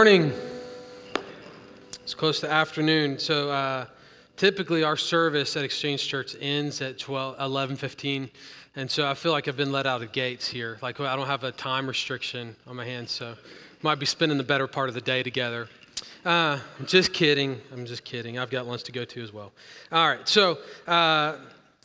Morning. It's close to afternoon. So uh, typically our service at Exchange Church ends at 12, 11.15. And so I feel like I've been let out of gates here. Like I don't have a time restriction on my hands. So might be spending the better part of the day together. Uh, I'm just kidding. I'm just kidding. I've got lunch to go to as well. All right. So uh,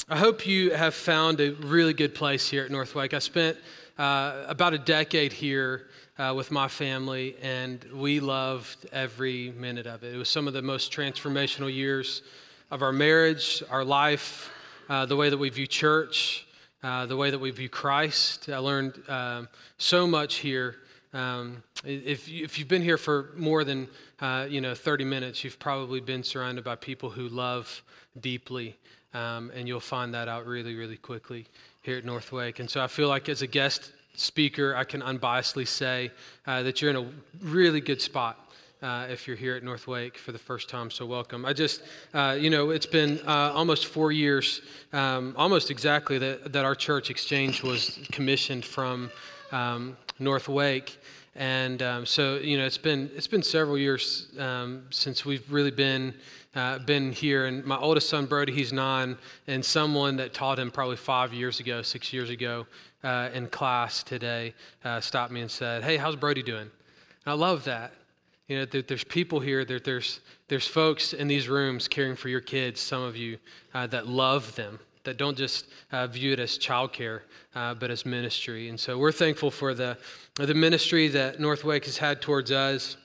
I hope you have found a really good place here at Northwake. I spent uh, about a decade here uh, with my family, and we loved every minute of it. It was some of the most transformational years of our marriage, our life, uh, the way that we view church, uh, the way that we view Christ. I learned um, so much here. Um, if, you, if you've been here for more than uh, you know 30 minutes, you've probably been surrounded by people who love deeply, um, and you'll find that out really, really quickly here at Northwake. And so I feel like as a guest speaker, I can unbiasedly say uh, that you're in a really good spot. Uh, if you're here at Northwake for the first time, so welcome. I just, uh, you know, it's been uh, almost four years, um, almost exactly, that, that our church exchange was commissioned from um, Northwake. And um, so, you know, it's been, it's been several years um, since we've really been uh, been here. And my oldest son, Brody, he's nine, and someone that taught him probably five years ago, six years ago, uh, in class today uh, stopped me and said, Hey, how's Brody doing? And I love that. You know, there, there's people here, there, there's, there's folks in these rooms caring for your kids, some of you, uh, that love them, that don't just uh, view it as childcare, uh, but as ministry. And so we're thankful for the, the ministry that Northwake has had towards us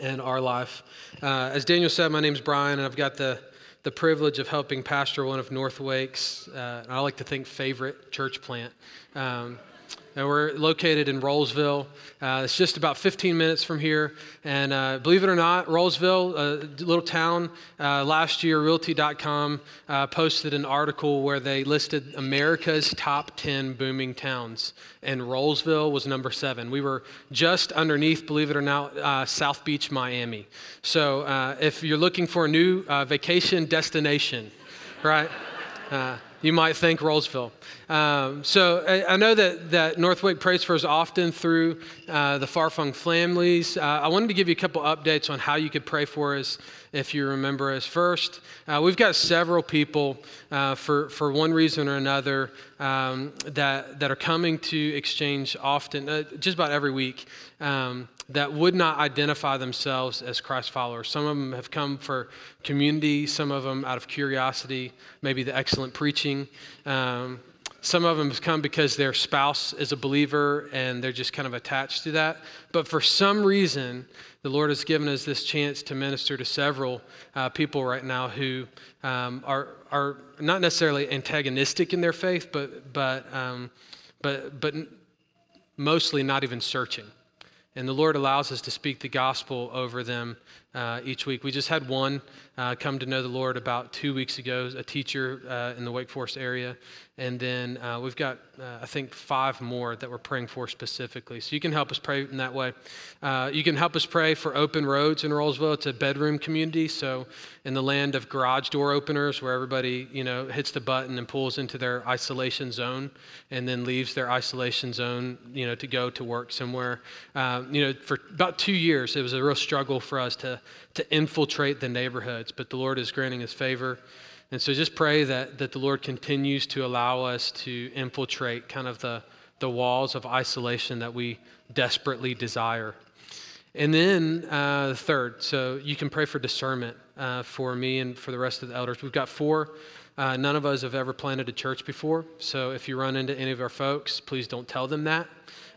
and our life. Uh, as Daniel said, my name's Brian, and I've got the the privilege of helping pastor one of Northwake's, uh, I like to think, favorite church plant. Um, and we're located in Rolesville. Uh, it's just about 15 minutes from here. And uh, believe it or not, Rolesville, a little town, uh, last year, Realty.com uh, posted an article where they listed America's top 10 booming towns. And Rolesville was number seven. We were just underneath, believe it or not, uh, South Beach, Miami. So uh, if you're looking for a new vacation destination, right? you might think Rolesville. Um, so I, I, know that, that Northwake prays for us often through uh, the Far-Flung families. Uh, I wanted to give you a couple updates on how you could pray for us if you remember us. First, uh, we've got several people uh, for, for one reason or another um, that, that are coming to exchange often, uh, just about every week. Um, that would not identify themselves as Christ followers. Some of them have come for community, some of them out of curiosity, maybe the excellent preaching. Um, some of them have come because their spouse is a believer and they're just kind of attached to that. But for some reason, the Lord has given us this chance to minister to several uh, people right now who um, are, are not necessarily antagonistic in their faith, but, but, um, but, but mostly not even searching. And the Lord allows us to speak the gospel over them uh, each week. We just had one uh, come to know the Lord about two weeks ago, a teacher uh, in the Wake Forest area. And then uh, we've got, uh, I think, five more that we're praying for specifically. So you can help us pray in that way. Uh, you can help us pray for Open Roads in Rolesville. It's a bedroom community. So in the land of garage door openers, where everybody, you know, hits the button and pulls into their isolation zone and then leaves their isolation zone, you know, to go to work somewhere. you know, for about two years, it was a real struggle for us to to infiltrate the neighborhoods, but the Lord is granting his favor. And so just pray that, that the Lord continues to allow us to infiltrate kind of the, the walls of isolation that we desperately desire. And then uh, third, so you can pray for discernment uh, for me and for the rest of the elders. We've got four. Uh, none of us have ever planted a church before. So if you run into any of our folks, please don't tell them that.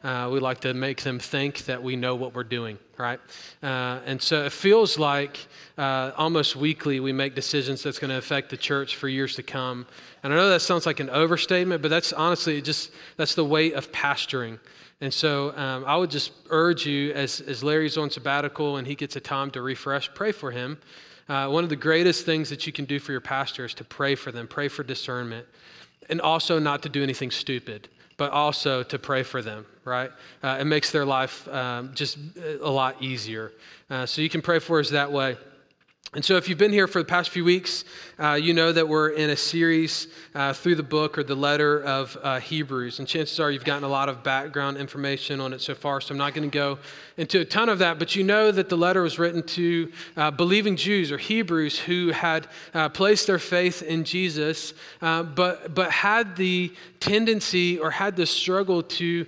Uh, we like to make them think that we know what we're doing, right? Uh, and so it feels like uh, almost weekly we make decisions that's going to affect the church for years to come. And I know that sounds like an overstatement, but that's honestly just that's the weight of pastoring. And so um, I would just urge you, as, as Larry's on sabbatical and he gets a time to refresh, pray for him. Uh, one of the greatest things that you can do for your pastor is to pray for them, pray for discernment, and also not to do anything stupid but also to pray for them, right? Uh, it makes their life um, just a lot easier. Uh, so you can pray for us that way. And so, if you've been here for the past few weeks, uh, you know that we're in a series uh, through the book or the letter of uh, Hebrews. And chances are you've gotten a lot of background information on it so far, so I'm not going to go into a ton of that. But you know that the letter was written to uh, believing Jews or Hebrews who had uh, placed their faith in Jesus, uh, but, but had the tendency or had the struggle to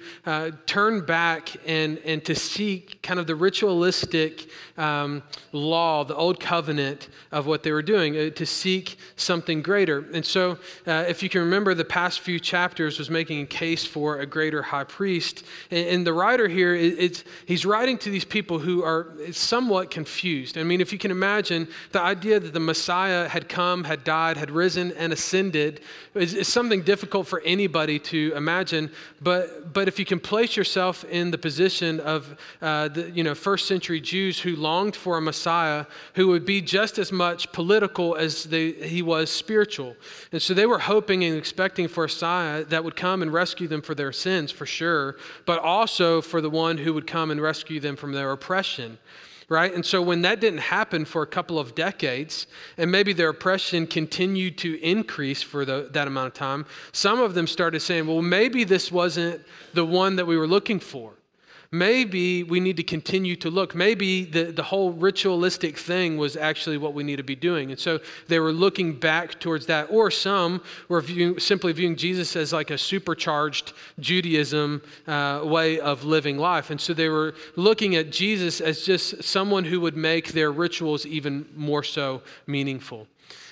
turn back and, and to seek kind of the ritualistic um, law, the old covenant of what they were doing, to seek something greater. And so, uh, if you can remember, the past few chapters was making a case for a greater high priest. And, and the writer here, it, he's writing to these people who are somewhat confused. I mean, if you can imagine, the idea that the Messiah had come, had died, had risen, and ascended is, is something difficult for anybody to imagine. But, but if you can place yourself in the position of uh, the you know, first century Jews who longed for a Messiah who would be just as much political as they he was spiritual. And so they were hoping and expecting for a Messiah that would come and rescue them for their sins, for sure, but also for the one who would come and rescue them from their oppression right? And so when that didn't happen for a couple of decades, and maybe their oppression continued to increase for the, that amount of time, some of them started saying, well, maybe this wasn't the one that we were looking for maybe we need to continue to look. Maybe the, the whole ritualistic thing was actually what we need to be doing. And so they were looking back towards that. Or some were viewing, simply viewing Jesus as like a supercharged Judaism uh, way of living life. And so they were looking at Jesus as just someone who would make their rituals even more so meaningful.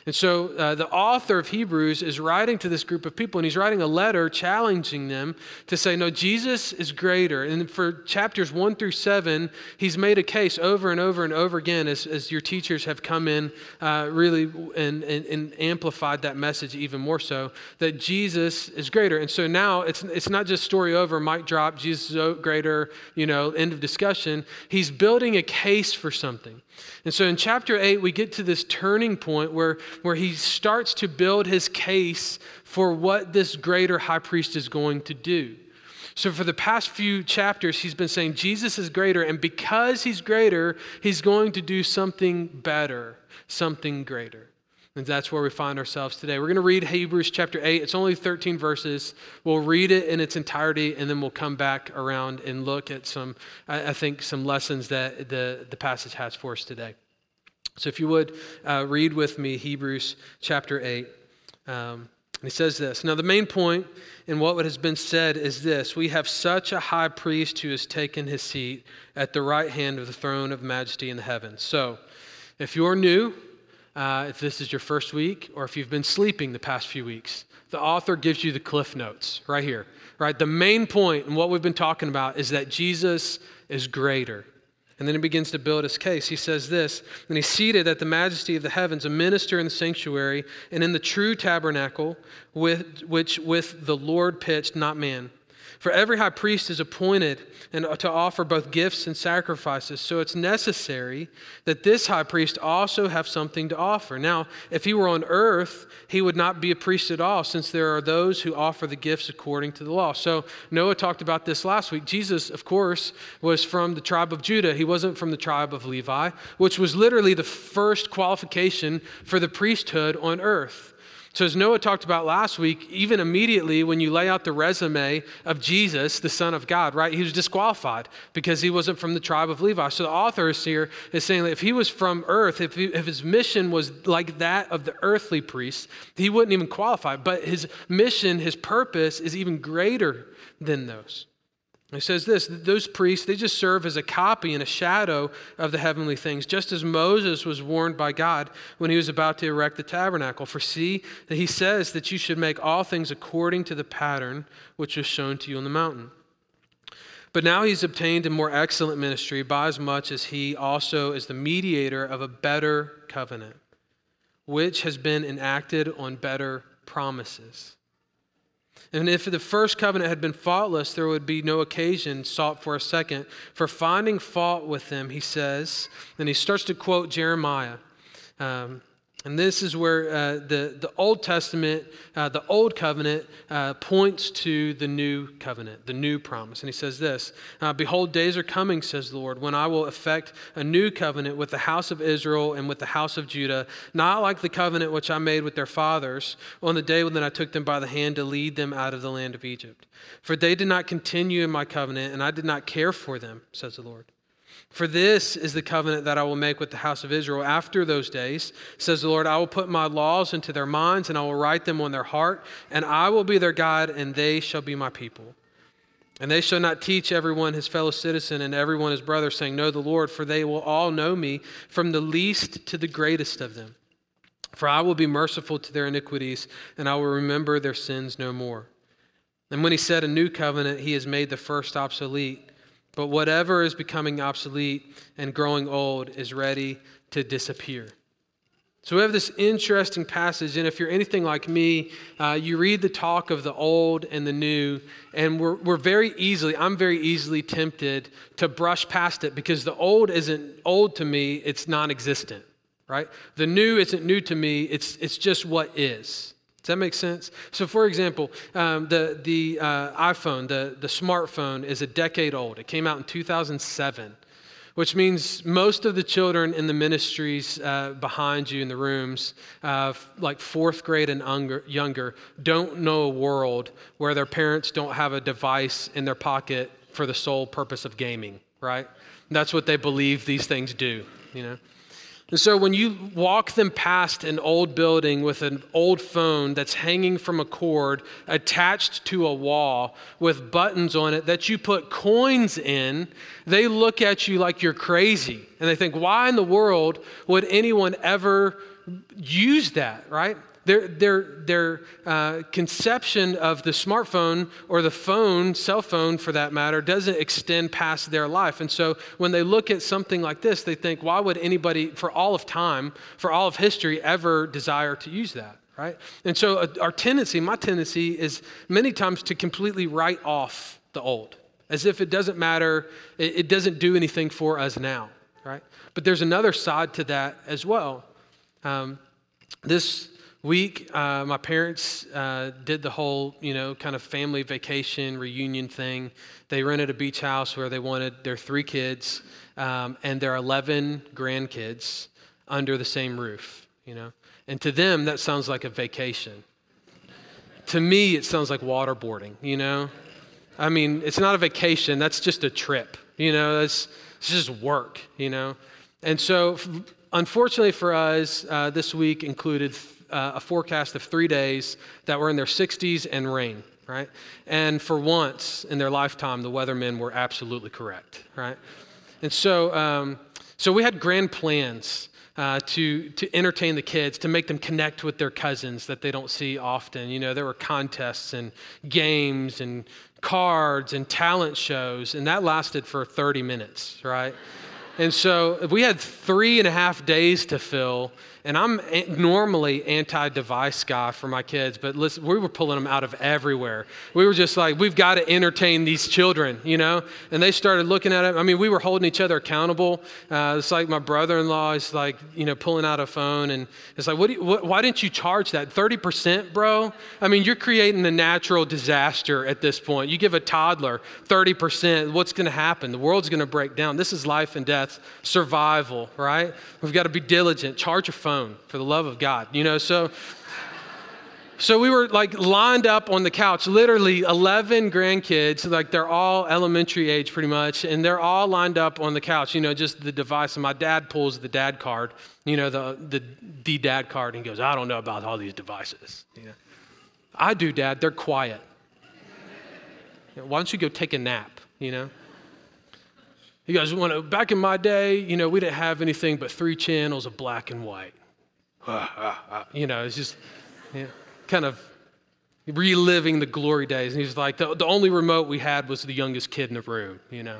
And so uh, the author of Hebrews is writing to this group of people, and he's writing a letter challenging them to say, No, Jesus is greater. And for chapters one through seven, he's made a case over and over and over again as, as your teachers have come in uh, really and, and, and, amplified that message even more so that Jesus is greater. And so now it's, it's not just story over, mic drop, Jesus is greater, you know, end of discussion. He's building a case for something. And so in chapter 8, we get to this turning point where, where he starts to build his case for what this greater high priest is going to do. So, for the past few chapters, he's been saying Jesus is greater, and because he's greater, he's going to do something better, something greater. And that's where we find ourselves today. We're going to read Hebrews chapter 8. It's only 13 verses. We'll read it in its entirety, and then we'll come back around and look at some, I think, some lessons that the, the passage has for us today. So if you would uh, read with me Hebrews chapter 8. Um, he says this Now, the main point in what has been said is this We have such a high priest who has taken his seat at the right hand of the throne of majesty in the heavens. So, if you're new, uh, if this is your first week or if you've been sleeping the past few weeks. The author gives you the cliff notes right here, right? The main point in what we've been talking about is that Jesus is greater. And then he begins to build his case. He says this And he's seated at the majesty of the heavens, a minister in the sanctuary and in the true tabernacle, with, which with the Lord pitched, not man. For every high priest is appointed and uh, to offer both gifts and sacrifices. So it's necessary that this high priest also have something to offer. Now, if he were on earth, he would not be a priest at all, since there are those who offer the gifts according to the law. So Noah talked about this last week. Jesus, of course, was from the tribe of Judah. He wasn't from the tribe of Levi, which was literally the first qualification for the priesthood on earth. So, as Noah talked about last week, even immediately when you lay out the resume of Jesus, the Son of God, right, he was disqualified because he wasn't from the tribe of Levi. So, the author is here is saying that if he was from earth, if, he, if his mission was like that of the earthly priests, he wouldn't even qualify. But his mission, his purpose is even greater than those. He says this those priests, they just serve as a copy and a shadow of the heavenly things, just as Moses was warned by God when he was about to erect the tabernacle. For see, that he says that you should make all things according to the pattern which was shown to you on the mountain. But now he's obtained a more excellent ministry by as much as he also is the mediator of a better covenant, which has been enacted on better promises. And if the first covenant had been faultless, there would be no occasion sought for a second. For finding fault with them, he says, and he starts to quote Jeremiah. Um, And this is where uh, the, the Old Testament, uh, the Old Covenant, uh, points to the New Covenant, the new promise. And he says this uh, Behold, days are coming, says the Lord, when I will effect a new covenant with the house of Israel and with the house of Judah, not like the covenant which I made with their fathers on the day when I took them by the hand to lead them out of the land of Egypt. For they did not continue in my covenant, and I did not care for them, says the Lord. For this is the covenant that I will make with the house of Israel after those days, says the Lord. I will put my laws into their minds, and I will write them on their heart, and I will be their God, and they shall be my people. And they shall not teach everyone his fellow citizen and everyone his brother, saying, Know the Lord, for they will all know me, from the least to the greatest of them. For I will be merciful to their iniquities, and I will remember their sins no more. And when he said a new covenant, he has made the first obsolete. But whatever is becoming obsolete and growing old is ready to disappear. So we have this interesting passage, and if you're anything like me, uh, you read the talk of the old and the new, and we're, we're very easily, I'm very easily tempted to brush past it because the old isn't old to me, it's non existent, right? The new isn't new to me, it's, it's just what is. Does that make sense? So, for example, um, the, the uh, iPhone, the, the smartphone, is a decade old. It came out in 2007, which means most of the children in the ministries uh, behind you in the rooms, uh, like fourth grade and younger, younger, don't know a world where their parents don't have a device in their pocket for the sole purpose of gaming, right? That's what they believe these things do, you know? And so when you walk them past an old building with an old phone that's hanging from a cord attached to a wall with buttons on it that you put coins in, they look at you like you're crazy. And they think, why in the world would anyone ever use that, right? Their, their, their uh, conception of the smartphone or the phone, cell phone for that matter, doesn't extend past their life. And so when they look at something like this, they think, why would anybody, for all of time, for all of history, ever desire to use that? Right? And so uh, our tendency, my tendency, is many times to completely write off the old as if it doesn't matter, it, it doesn't do anything for us now. Right? But there's another side to that as well. Um, this week, uh, my parents uh, did the whole, you know, kind of family vacation reunion thing. They rented a beach house where they wanted their three kids um, and their 11 grandkids under the same roof, you know. And to them, that sounds like a vacation. to me, it sounds like waterboarding, you know. I mean, it's not a vacation, that's just a trip, you know, that's it's just work, you know. And so, unfortunately for us, uh, this week included uh, a forecast of three days that were in their 60s and rain, right? And for once in their lifetime, the weathermen were absolutely correct, right? And so, um, so we had grand plans. Uh, to, to entertain the kids, to make them connect with their cousins that they don't see often. You know, there were contests and games and cards and talent shows, and that lasted for 30 minutes, right? And so we had three and a half days to fill, and I'm normally anti-device guy for my kids, but listen, we were pulling them out of everywhere. We were just like, we've got to entertain these children, you know. And they started looking at it. I mean, we were holding each other accountable. Uh, it's like my brother-in-law is like, you know, pulling out a phone, and it's like, what, you, what why didn't you charge that? Thirty percent, bro. I mean, you're creating a natural disaster at this point. You give a toddler thirty percent, what's going to happen? The world's going to break down. This is life and death, survival, right? We've got to be diligent. Charge your phone phone for the love of God, you know? So, so we were like lined up on the couch, literally 11 grandkids, like they're all elementary age pretty much, and they're all lined up on the couch, you know, just the device. And my dad pulls the dad card, you know, the, the, the dad card, and he goes, I don't know about all these devices. You know, I do, dad, they're quiet. Why don't you go take a nap, you know? You guys, want back in my day, you know, we didn't have anything but three channels of black and white. you know, it's just you know, kind of reliving the glory days. And he's like, the, the only remote we had was the youngest kid in the room, you know.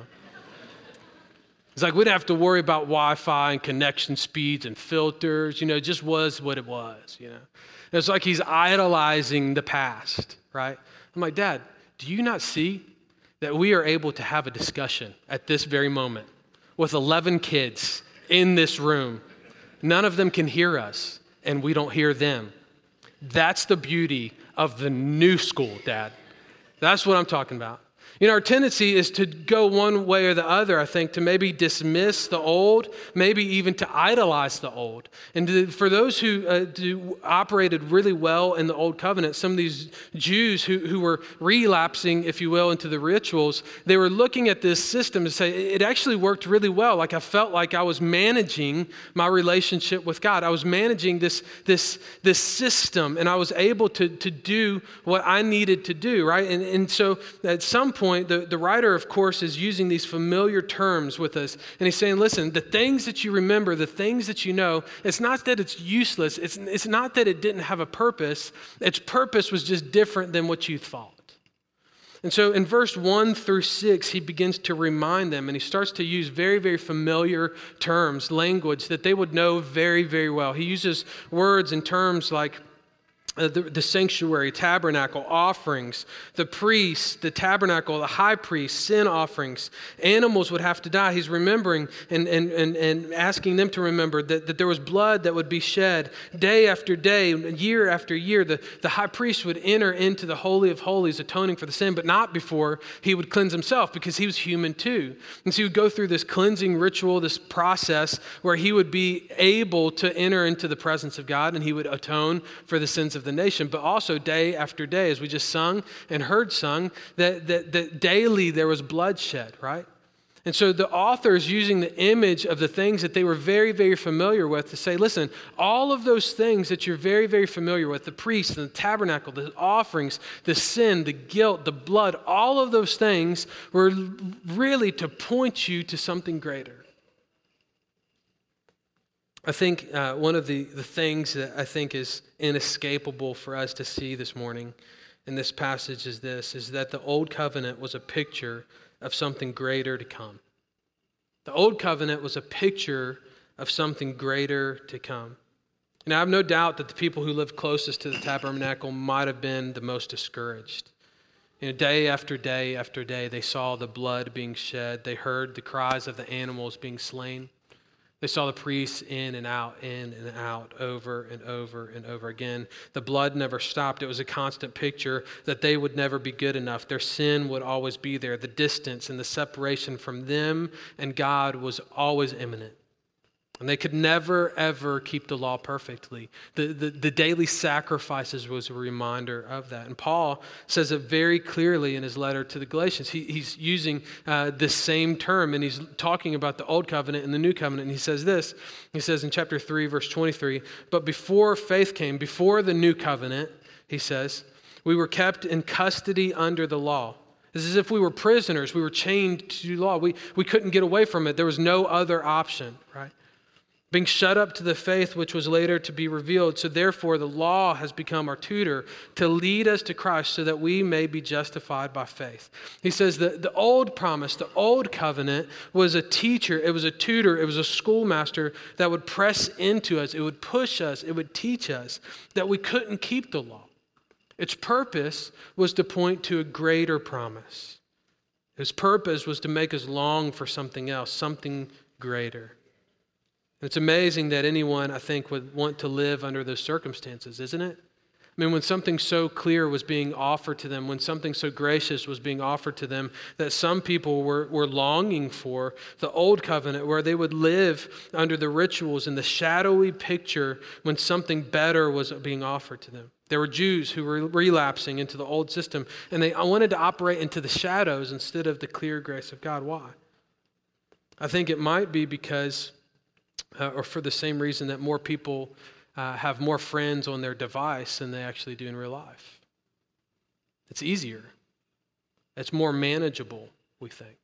It's like we didn't have to worry about Wi Fi and connection speeds and filters, you know, it just was what it was, you know. And it's like he's idolizing the past, right? I'm like, Dad, do you not see that we are able to have a discussion at this very moment with 11 kids in this room? None of them can hear us. and we don't hear them. That's the beauty of the new school, Dad. That's what I'm talking about. You know, our tendency is to go one way or the other, I think, to maybe dismiss the old, maybe even to idolize the old. And to, for those who uh, do, operated really well in the Old Covenant, some of these Jews who, who were relapsing, if you will, into the rituals, they were looking at this system to say, it actually worked really well. Like I felt like I was managing my relationship with God. I was managing this, this, this system, and I was able to, to do what I needed to do, right? And, and so at some point, point, the, the writer, of course, is using these familiar terms with us. And he's saying, listen, the things that you remember, the things that you know, it's not that it's useless. It's, it's not that it didn't have a purpose. Its purpose was just different than what you thought. And so in verse 1 through 6, he begins to remind them and he starts to use very, very familiar terms, language that they would know very, very well. He uses words and terms like uh, the, the, sanctuary, tabernacle, offerings, the priests, the tabernacle, the high priest, sin offerings. Animals would have to die. He's remembering and, and, and, and asking them to remember that, that there was blood that would be shed day after day, year after year. The, the high priest would enter into the Holy of Holies, atoning for the sin, but not before he would cleanse himself because he was human too. And so he would go through this cleansing ritual, this process where he would be able to enter into the presence of God and he would atone for the sins of of the nation, but also day after day, as we just sung and heard sung, that, that, that daily there was bloodshed, right? And so the author is using the image of the things that they were very, very familiar with to say, listen, all of those things that you're very, very familiar with the priest and the tabernacle, the offerings, the sin, the guilt, the blood all of those things were really to point you to something greater. I think uh, one of the, the things that I think is inescapable for us to see this morning in this passage is this is that the old covenant was a picture of something greater to come. The old covenant was a picture of something greater to come. And I have no doubt that the people who lived closest to the tabernacle might have been the most discouraged. You know, day after day after day, they saw the blood being shed. They heard the cries of the animals being slain. They saw the priests in and out, in and out, over and over and over again. The blood never stopped. It was a constant picture that they would never be good enough. Their sin would always be there. The distance and the separation from them and God was always imminent. And they could never, ever keep the law perfectly. The, the, the, daily sacrifices was a reminder of that. And Paul says it very clearly in his letter to the Galatians. He, he's using uh, the same term, and he's talking about the old covenant and the new covenant. And he says this He says in chapter 3, verse 23, But before faith came, before the new covenant, he says, we were kept in custody under the law. It's as if we were prisoners. We were chained to law. We, we couldn't get away from it. There was no other option, right? Being shut up to the faith which was later to be revealed. So, therefore, the law has become our tutor to lead us to Christ so that we may be justified by faith. He says that the old promise, the old covenant, was a teacher, it was a tutor, it was a schoolmaster that would press into us, it would push us, it would teach us that we couldn't keep the law. Its purpose was to point to a greater promise. His purpose was to make us long for something else, something greater. It's amazing that anyone, I think, would want to live under those circumstances, isn't it? I mean, when something so clear was being offered to them, when something so gracious was being offered to them, that some people were, were longing for the old covenant, where they would live under the rituals and the shadowy picture when something better was being offered to them. There were Jews who were relapsing into the old system, and they wanted to operate into the shadows instead of the clear grace of God. Why? I think it might be because uh, or for the same reason that more people uh, have more friends on their device than they actually do in real life. It's easier, it's more manageable, we think.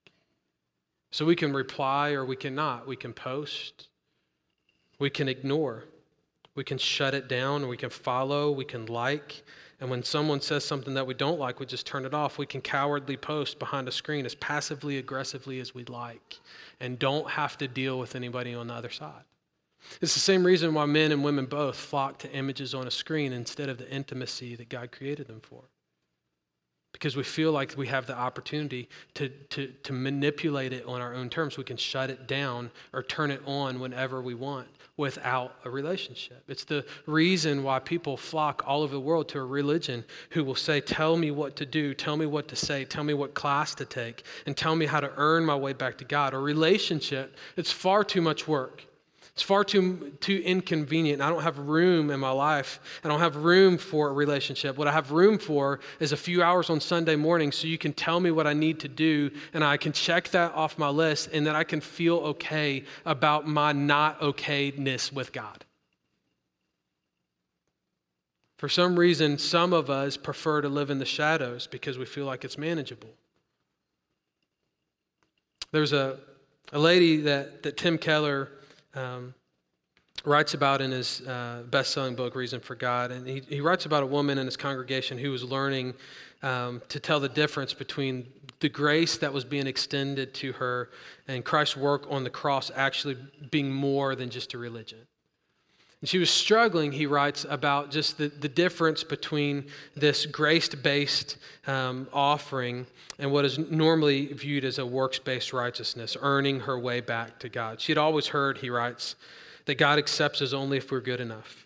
So we can reply or we cannot. We can post, we can ignore, we can shut it down, we can follow, we can like. And when someone says something that we don't like, we just turn it off. We can cowardly post behind a screen as passively aggressively as we'd like and don't have to deal with anybody on the other side. It's the same reason why men and women both flock to images on a screen instead of the intimacy that God created them for. Because we feel like we have the opportunity to, to, to manipulate it on our own terms. We can shut it down or turn it on whenever we want without a relationship. It's the reason why people flock all over the world to a religion who will say, Tell me what to do, tell me what to say, tell me what class to take, and tell me how to earn my way back to God. A relationship, it's far too much work. It's far too, too inconvenient. I don't have room in my life. I don't have room for a relationship. What I have room for is a few hours on Sunday morning so you can tell me what I need to do and I can check that off my list and then I can feel okay about my not okayness with God. For some reason, some of us prefer to live in the shadows because we feel like it's manageable. There's a, a lady that, that Tim Keller um, writes about in his uh, best selling book, Reason for God. And he, he writes about a woman in his congregation who was learning um, to tell the difference between the grace that was being extended to her and Christ's work on the cross actually being more than just a religion. And she was struggling, he writes, about just the, the difference between this grace based um, offering and what is normally viewed as a works based righteousness, earning her way back to God. She had always heard, he writes, that God accepts us only if we're good enough.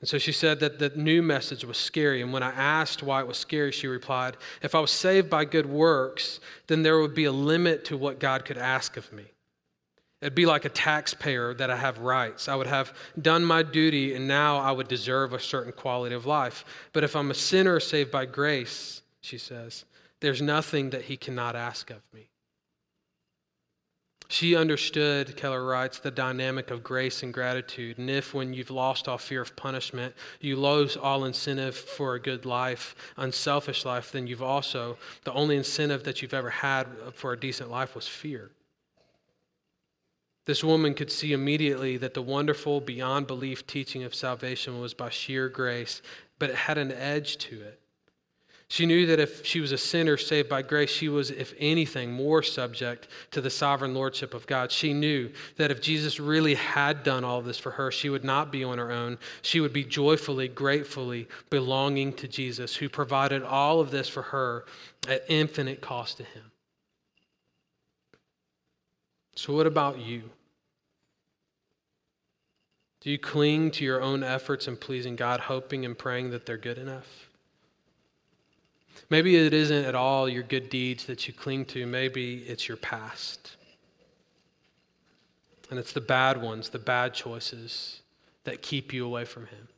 And so she said that the new message was scary. And when I asked why it was scary, she replied, If I was saved by good works, then there would be a limit to what God could ask of me. It'd be like a taxpayer that I have rights. I would have done my duty and now I would deserve a certain quality of life. But if I'm a sinner saved by grace, she says, there's nothing that he cannot ask of me. She understood, Keller writes, the dynamic of grace and gratitude. And if, when you've lost all fear of punishment, you lose all incentive for a good life, unselfish life, then you've also, the only incentive that you've ever had for a decent life was fear. This woman could see immediately that the wonderful, beyond belief teaching of salvation was by sheer grace, but it had an edge to it. She knew that if she was a sinner saved by grace, she was, if anything, more subject to the sovereign lordship of God. She knew that if Jesus really had done all this for her, she would not be on her own. She would be joyfully, gratefully belonging to Jesus, who provided all of this for her at infinite cost to him. So, what about you? Do you cling to your own efforts in pleasing God, hoping and praying that they're good enough? Maybe it isn't at all your good deeds that you cling to, maybe it's your past. And it's the bad ones, the bad choices that keep you away from Him.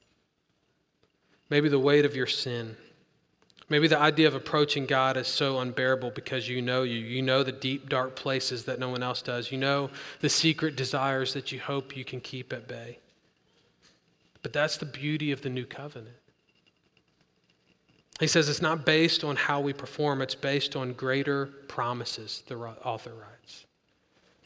Maybe the weight of your sin. Maybe the idea of approaching God is so unbearable because you know you. You know the deep, dark places that no one else does. You know the secret desires that you hope you can keep at bay. But that's the beauty of the new covenant. He says it's not based on how we perform, it's based on greater promises, the author writes.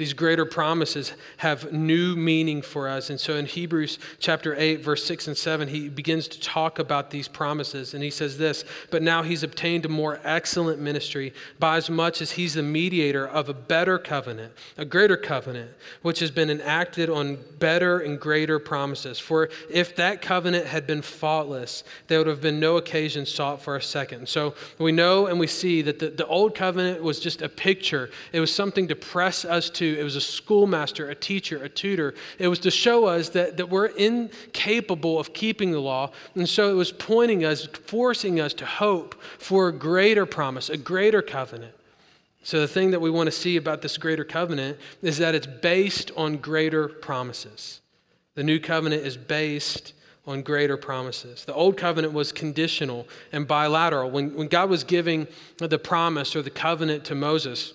These greater promises have new meaning for us. And so in Hebrews chapter 8, verse 6 and 7, he begins to talk about these promises. And he says this But now he's obtained a more excellent ministry by as much as he's the mediator of a better covenant, a greater covenant, which has been enacted on better and greater promises. For if that covenant had been faultless, there would have been no occasion sought for a second. So we know and we see that the, the old covenant was just a picture, it was something to press us to it was a schoolmaster, a teacher, a tutor. It was to show us that, that we're incapable of keeping the law. And so it was pointing us, forcing us to hope for a greater promise, a greater covenant. So, the thing that we want to see about this greater covenant is that it's based on greater promises. The new covenant is based on greater promises. The old covenant was conditional and bilateral. When, when God was giving the promise or the covenant to Moses,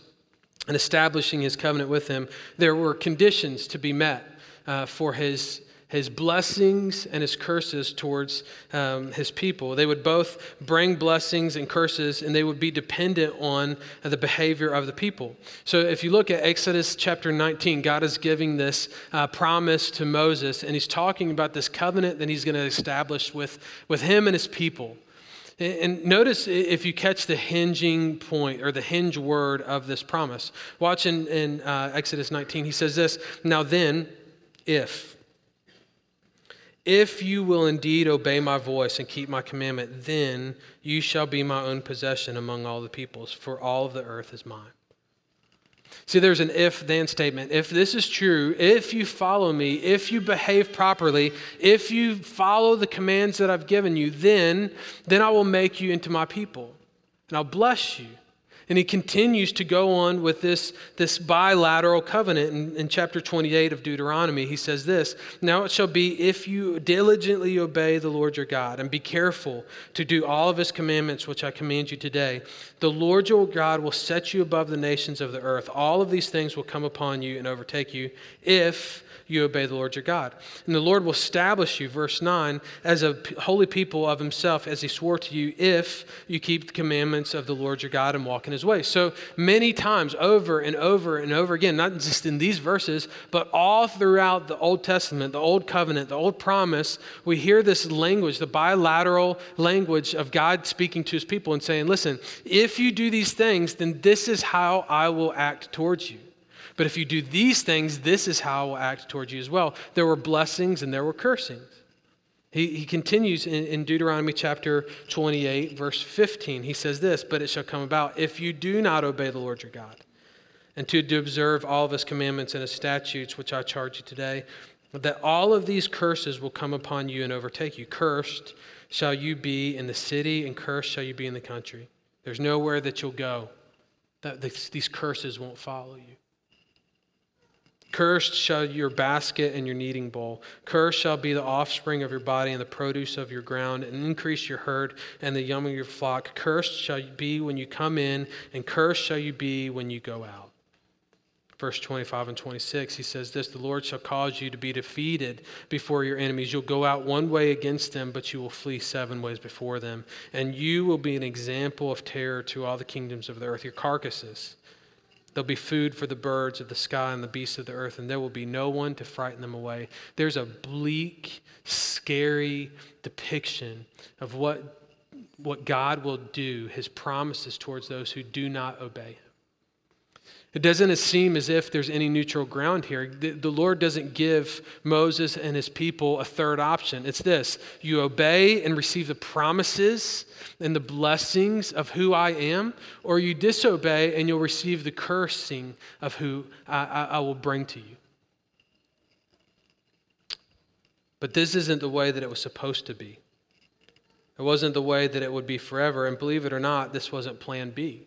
and establishing his covenant with him, there were conditions to be met uh, for his, his blessings and his curses towards um, his people. They would both bring blessings and curses, and they would be dependent on the behavior of the people. So if you look at Exodus chapter 19, God is giving this uh, promise to Moses, and he's talking about this covenant that he's going to establish with, with him and his people. And notice if you catch the hinging point or the hinge word of this promise. Watch in, in uh, Exodus 19, he says this Now then, if. If you will indeed obey my voice and keep my commandment, then you shall be my own possession among all the peoples, for all of the earth is mine. See, there's an if then statement. If this is true, if you follow me, if you behave properly, if you follow the commands that I've given you, then, then I will make you into my people and I'll bless you. And he continues to go on with this, this bilateral covenant in, in, chapter 28 of Deuteronomy. He says this Now it shall be if you diligently obey the Lord your God and be careful to do all of his commandments which I command you today, the Lord your God will set you above the nations of the earth. All of these things will come upon you and overtake you if you obey the Lord your God. And the Lord will establish you, verse 9, as a holy people of himself, as he swore to you, if you keep the commandments of the Lord your God and walk in his ways. So many times, over and over and over again, not just in these verses, but all throughout the Old Testament, the Old Covenant, the Old Promise, we hear this language, the bilateral language of God speaking to his people and saying, listen, if you do these things, then this is how I will act towards you. But if you do these things, this is how I will act towards you as well. There were blessings and there were cursings. He, he continues in, in Deuteronomy chapter 28, verse 15. He says this, But it shall come about if you do not obey the Lord your God, and to, to observe all of his commandments and his statutes, which I charge you today, that all of these curses will come upon you and overtake you. Cursed shall you be in the city, and cursed shall you be in the country. There's nowhere that you'll go that these curses won't follow you. Cursed shall your basket and your kneading bowl. Cursed shall be the offspring of your body and the produce of your ground, and increase your herd and the young of your flock. Cursed shall you be when you come in, and cursed shall you be when you go out. Verse 25 and 26, he says this The Lord shall cause you to be defeated before your enemies. You'll go out one way against them, but you will flee seven ways before them. And you will be an example of terror to all the kingdoms of the earth. Your carcasses There'll be food for the birds of the sky and the beasts of the earth, and there will be no one to frighten them away. There's a bleak, scary depiction of what, what God will do, his promises towards those who do not obey. It doesn't seem as if there's any neutral ground here. The, the, Lord doesn't give Moses and his people a third option. It's this you obey and receive the promises and the blessings of who I am, or you disobey and you'll receive the cursing of who I, I, I will bring to you. But this isn't the way that it was supposed to be. It wasn't the way that it would be forever. And believe it or not, this wasn't plan B.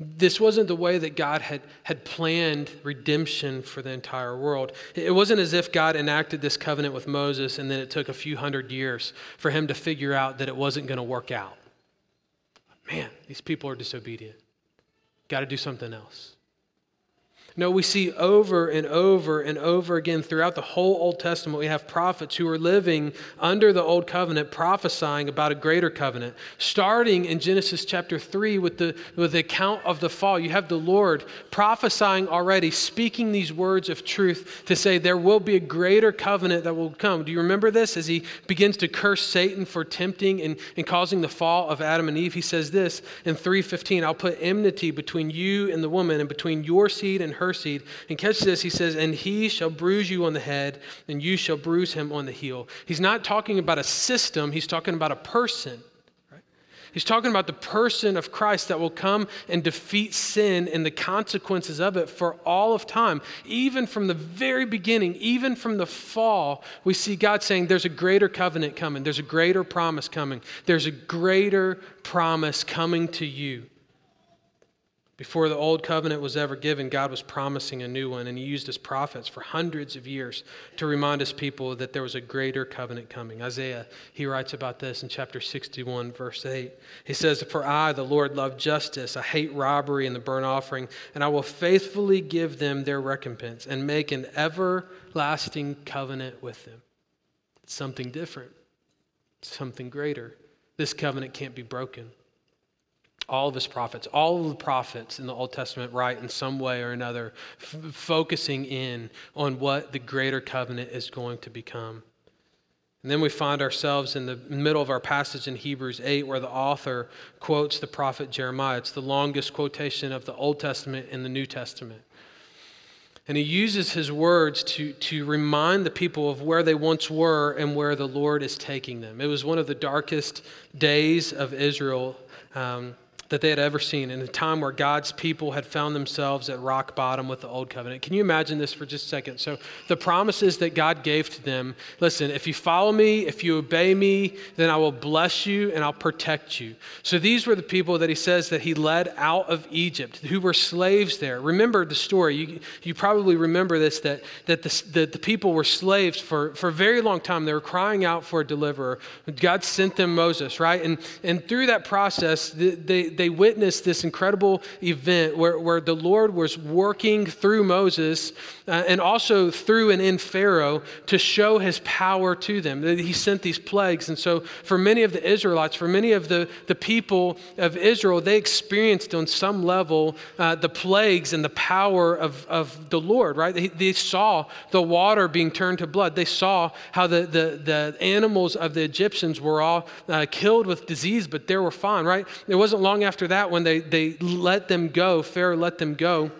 This wasn't the way that God had, had planned redemption for the entire world. It wasn't as if God enacted this covenant with Moses and then it took a few hundred years for him to figure out that it wasn't going to work out. Man, these people are disobedient. Got to do something else. No, we see over and over and over again throughout the whole Old Testament, we have prophets who are living under the Old Covenant prophesying about a greater covenant. Starting in Genesis chapter 3 with the, with the account of the fall, you have the Lord prophesying already, speaking these words of truth to say there will be a greater covenant that will come. Do you remember this? As he begins to curse Satan for tempting and, and causing the fall of Adam and Eve, he says this in 3.15, I'll put enmity between you and the woman and between your seed and her And catch this, he says, and he shall bruise you on the head, and you shall bruise him on the heel. He's not talking about a system, he's talking about a person. He's talking about the person of Christ that will come and defeat sin and the consequences of it for all of time. Even from the very beginning, even from the fall, we see God saying there's a greater covenant coming, there's a greater promise coming, there's a greater promise coming to you. Before the old covenant was ever given, God was promising a new one, and He used His prophets for hundreds of years to remind His people that there was a greater covenant coming. Isaiah, he writes about this in chapter 61, verse 8. He says, For I, the Lord, love justice. I hate robbery and the burnt offering, and I will faithfully give them their recompense and make an everlasting covenant with them. It's something different, something greater. This covenant can't be broken all of his prophets, all of the prophets in the Old Testament write in some way or another, f- focusing in on what the greater covenant is going to become. And then we find ourselves in the middle of our passage in Hebrews 8, where the author quotes the prophet Jeremiah. It's the longest quotation of the Old Testament and the New Testament. And he uses his words to, to remind the people of where they once were and where the Lord is taking them. It was one of the darkest days of Israel. Um, that they had ever seen in a time where God's people had found themselves at rock bottom with the old covenant. Can you imagine this for just a second? So, the promises that God gave to them listen, if you follow me, if you obey me, then I will bless you and I'll protect you. So, these were the people that he says that he led out of Egypt who were slaves there. Remember the story. You, you probably remember this that, that the, the, the people were slaves for, for a very long time. They were crying out for a deliverer. God sent them Moses, right? And, and through that process, they, they witnessed this incredible event where, where the Lord was working through Moses uh, and also through and in Pharaoh to show his power to them. He sent these plagues. And so, for many of the Israelites, for many of the, the people of Israel, they experienced on some level uh, the plagues and the power of, of the Lord, right? They, they saw the water being turned to blood. They saw how the, the, the animals of the Egyptians were all uh, killed with disease, but they were fine, right? It wasn't long after that when they, they let them go, Pharaoh let them go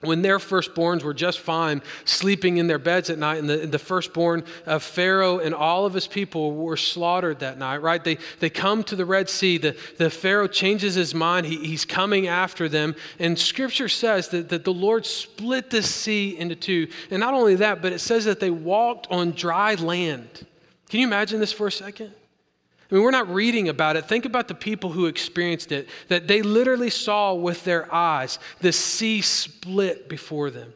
when their firstborns were just fine sleeping in their beds at night and the, the, firstborn of pharaoh and all of his people were slaughtered that night right? They, they come to the red sea. The, the pharaoh changes his mind. He, he's coming after them. And scripture says that, that the lord split the sea into two. And not only that but it says that they walked on dry land. Can you imagine this for a second I mean, we're not reading about it. Think about the people who experienced it, that they literally saw with their eyes the sea split before them.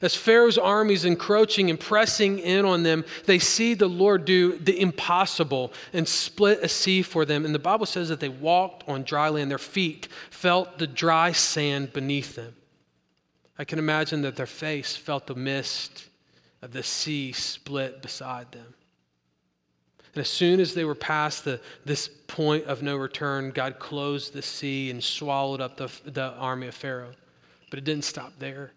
As Pharaoh's armies encroaching and pressing in on them, they see the Lord do the impossible and split a sea for them. And the Bible says that they walked on dry land. Their feet felt the dry sand beneath them. I can imagine that their face felt the mist of the sea split beside them. And as soon as they were past the, this point of no return, God closed the sea and swallowed up the, the army of Pharaoh. But it didn't stop there.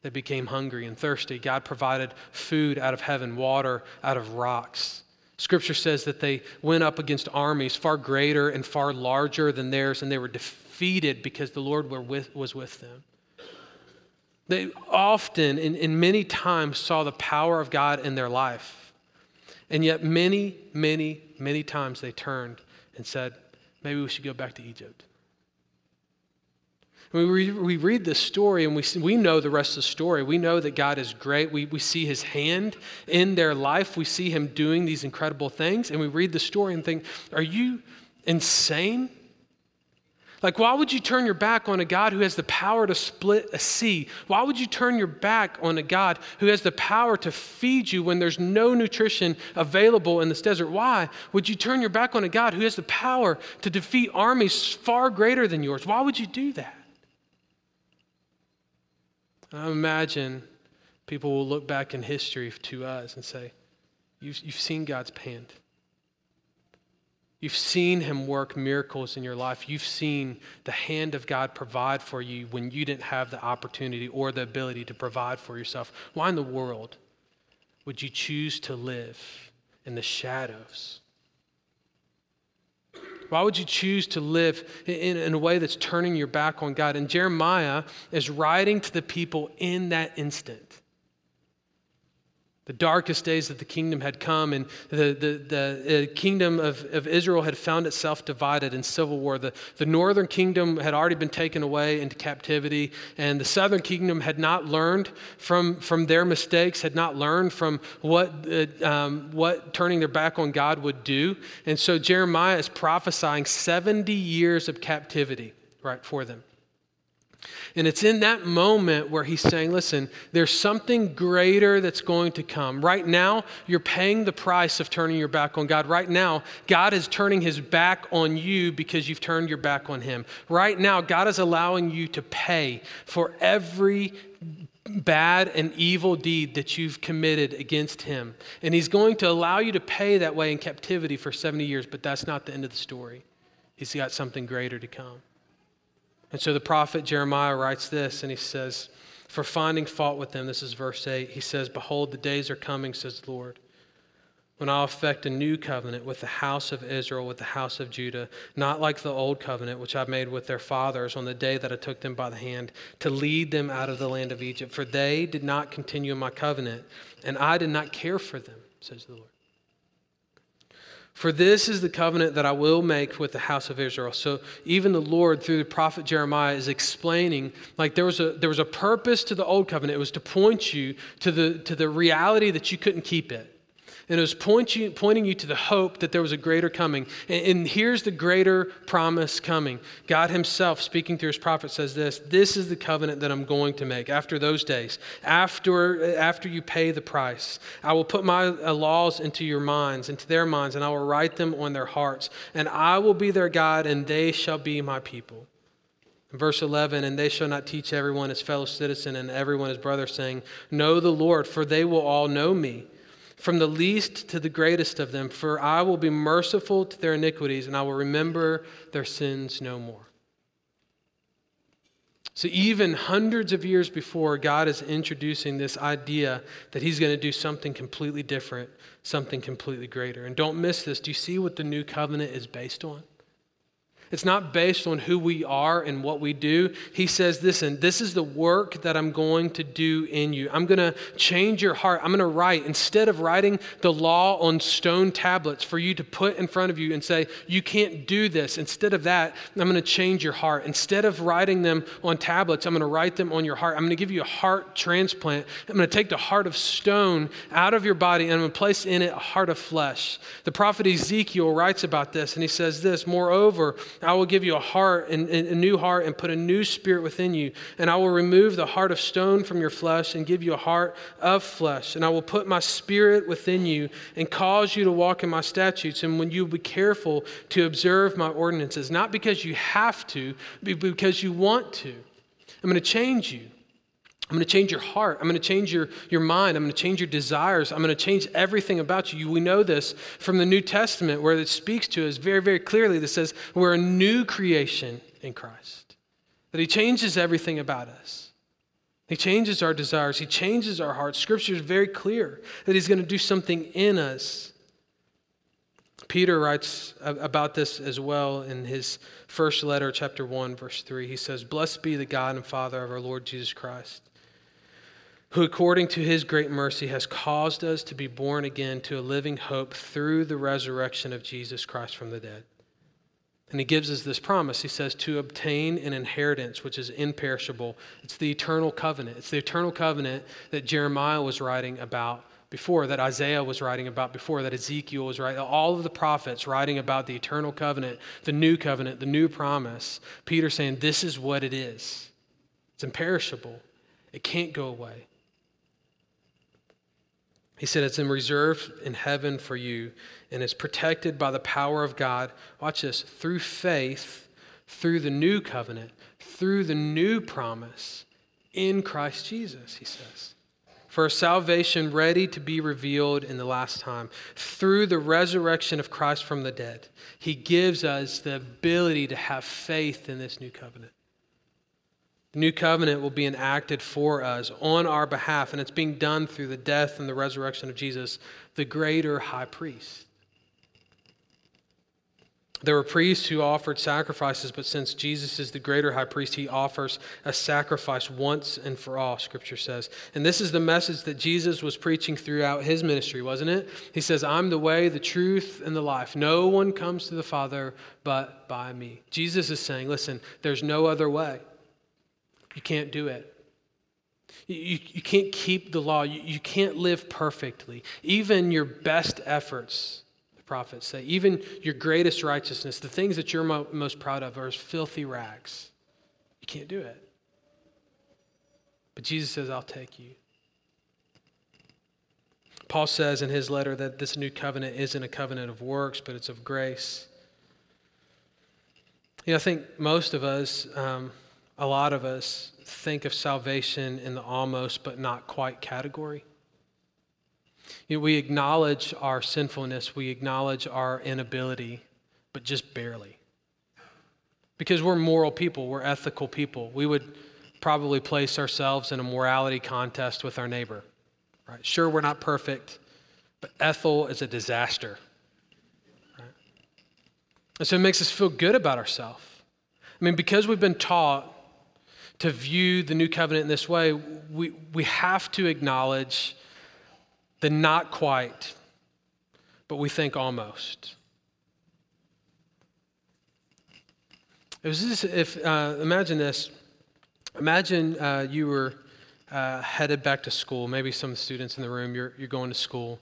They became hungry and thirsty. God provided food out of heaven, water out of rocks. Scripture says that they went up against armies far greater and far larger than theirs, and they were defeated because the Lord with, was with them. They often and, and many times saw the power of God in their life. And yet, many, many, many times they turned and said, maybe we should go back to Egypt. We read, we read this story and we, we know the rest of the story. We know that God is great. We, we see his hand in their life. We see him doing these incredible things. And we read the story and think, are you insane? Like, why would you turn your back on a God who has the power to split a sea? Why would you turn your back on a God who has the power to feed you when there's no nutrition available in this desert? Why would you turn your back on a God who has the power to defeat armies far greater than yours? Why would you do that? I imagine people will look back in history to us and say, You've, you've seen God's hand. You've seen him work miracles in your life. You've seen the hand of God provide for you when you didn't have the opportunity or the ability to provide for yourself. Why in the world would you choose to live in the shadows? Why would you choose to live in, in, a way that's turning your back on God? And Jeremiah is writing to the people in that instant. The darkest days of the kingdom had come, and the, the, the uh, kingdom of, of Israel had found itself divided in civil war. The, the northern kingdom had already been taken away into captivity, and the southern kingdom had not learned from, from their mistakes, had not learned from what, uh, um, what turning their back on God would do. And so Jeremiah is prophesying 70 years of captivity, right, for them. And it's in that moment where he's saying, listen, there's something greater that's going to come. Right now, you're paying the price of turning your back on God. Right now, God is turning his back on you because you've turned your back on him. Right now, God is allowing you to pay for every bad and evil deed that you've committed against him. And he's going to allow you to pay that way in captivity for 70 years, but that's not the end of the story. He's got something greater to come. And so the prophet Jeremiah writes this, and he says, For finding fault with them, this is verse 8, he says, Behold, the days are coming, says the Lord, when I'll effect a new covenant with the house of Israel, with the house of Judah, not like the old covenant which I made with their fathers on the day that I took them by the hand to lead them out of the land of Egypt. For they did not continue in my covenant, and I did not care for them, says the Lord. For this is the covenant that I will make with the house of Israel. So even the Lord, through the prophet Jeremiah, is explaining like there was a there was a purpose to the old covenant. It was to point you to the to the reality that you couldn't keep it. And it was point you, pointing you to the hope that there was a greater coming. And, and, here's the greater promise coming. God Himself, speaking through His prophet, says this This is the covenant that I'm going to make after those days, after, after you pay the price. I will put my uh, laws into your minds, into their minds, and I will write them on their hearts. And I will be their God, and they shall be my people. Verse 11, and they shall not teach everyone as fellow citizen and everyone as brother, saying, Know the Lord, for they will all know me from the least to the greatest of them, for I will be merciful to their iniquities, and I will remember their sins no more. So, even hundreds of years before, God is introducing this idea that He's going to do something completely different, something completely greater. And don't miss this. Do you see what the new covenant is based on? It's not based on who we are and what we do. He says, Listen, this is the work that I'm going to do in you. I'm going to change your heart. I'm going to write, instead of writing the law on stone tablets for you to put in front of you and say, You can't do this. Instead of that, I'm going to change your heart. Instead of writing them on tablets, I'm going to write them on your heart. I'm going to give you a heart transplant. I'm going to take the heart of stone out of your body and I'm going to place in it a heart of flesh. The prophet Ezekiel writes about this and he says this Moreover, I will give you a heart, and, a new heart, and put a new spirit within you. And I will remove the heart of stone from your flesh and give you a heart of flesh. And I will put my spirit within you and cause you to walk in my statutes. And when you be careful to observe my ordinances, not because you have to, but because you want to, I'm going to change you. I'm going to change your heart. I'm going to change your, your mind. I'm going to change your desires. I'm going to change everything about you. We know this from the New Testament where it speaks to us very, very clearly that says we're a new creation in Christ, that He changes everything about us. He changes our desires, He changes our hearts. Scripture is very clear that He's going to do something in us. Peter writes about this as well in his first letter, chapter 1, verse 3. He says, Blessed be the God and Father of our Lord Jesus Christ who according to his great mercy has caused us to be born again to a living hope through the resurrection of Jesus Christ from the dead. And he gives us this promise. He says, to obtain an inheritance which is imperishable. It's the eternal covenant. It's the eternal covenant that Jeremiah was writing about before, that Isaiah was writing about before, that Ezekiel was writing, all of the prophets writing about the eternal covenant, the new covenant, the new promise. Peter saying, This is what it is. It's imperishable, it can't go away. He said it's in reserve in heaven for you and it's protected by the power of God. Watch this through faith, through the new covenant, through the new promise in Christ Jesus, he says. For a salvation ready to be revealed in the last time. Through the resurrection of Christ from the dead, he gives us the ability to have faith in this new covenant. The new covenant will be enacted for us on our behalf, and it's being done through the death and the resurrection of Jesus, the greater high priest. There were priests who offered sacrifices, but since Jesus is the greater high priest, he offers a sacrifice once and for all, scripture says. And this is the message that Jesus was preaching throughout his ministry, wasn't it? He says, I'm the way, the truth, and the life. No one comes to the Father but by me. Jesus is saying, listen, there's no other way. You can't do it. You, you can't keep the law. You, you can't live perfectly. Even your best efforts, the prophets say, even your greatest righteousness, the things that you're mo- most proud of, are as filthy rags. You can't do it. But Jesus says, I'll take you. Paul says in his letter that this new covenant isn't a covenant of works, but it's of grace. You know, I think most of us. Um, a lot of us think of salvation in the almost but not quite category. You know, we acknowledge our sinfulness, we acknowledge our inability, but just barely. Because we're moral people, we're ethical people. We would probably place ourselves in a morality contest with our neighbor. Right? Sure, we're not perfect, but Ethel is a disaster. Right? And so it makes us feel good about ourselves. I mean, because we've been taught to view the new covenant in this way, we, we have to acknowledge the not quite, but we think almost. It was this, if, uh, imagine this. Imagine uh, you were uh, headed back to school. Maybe some students in the room, you're, you're going to school,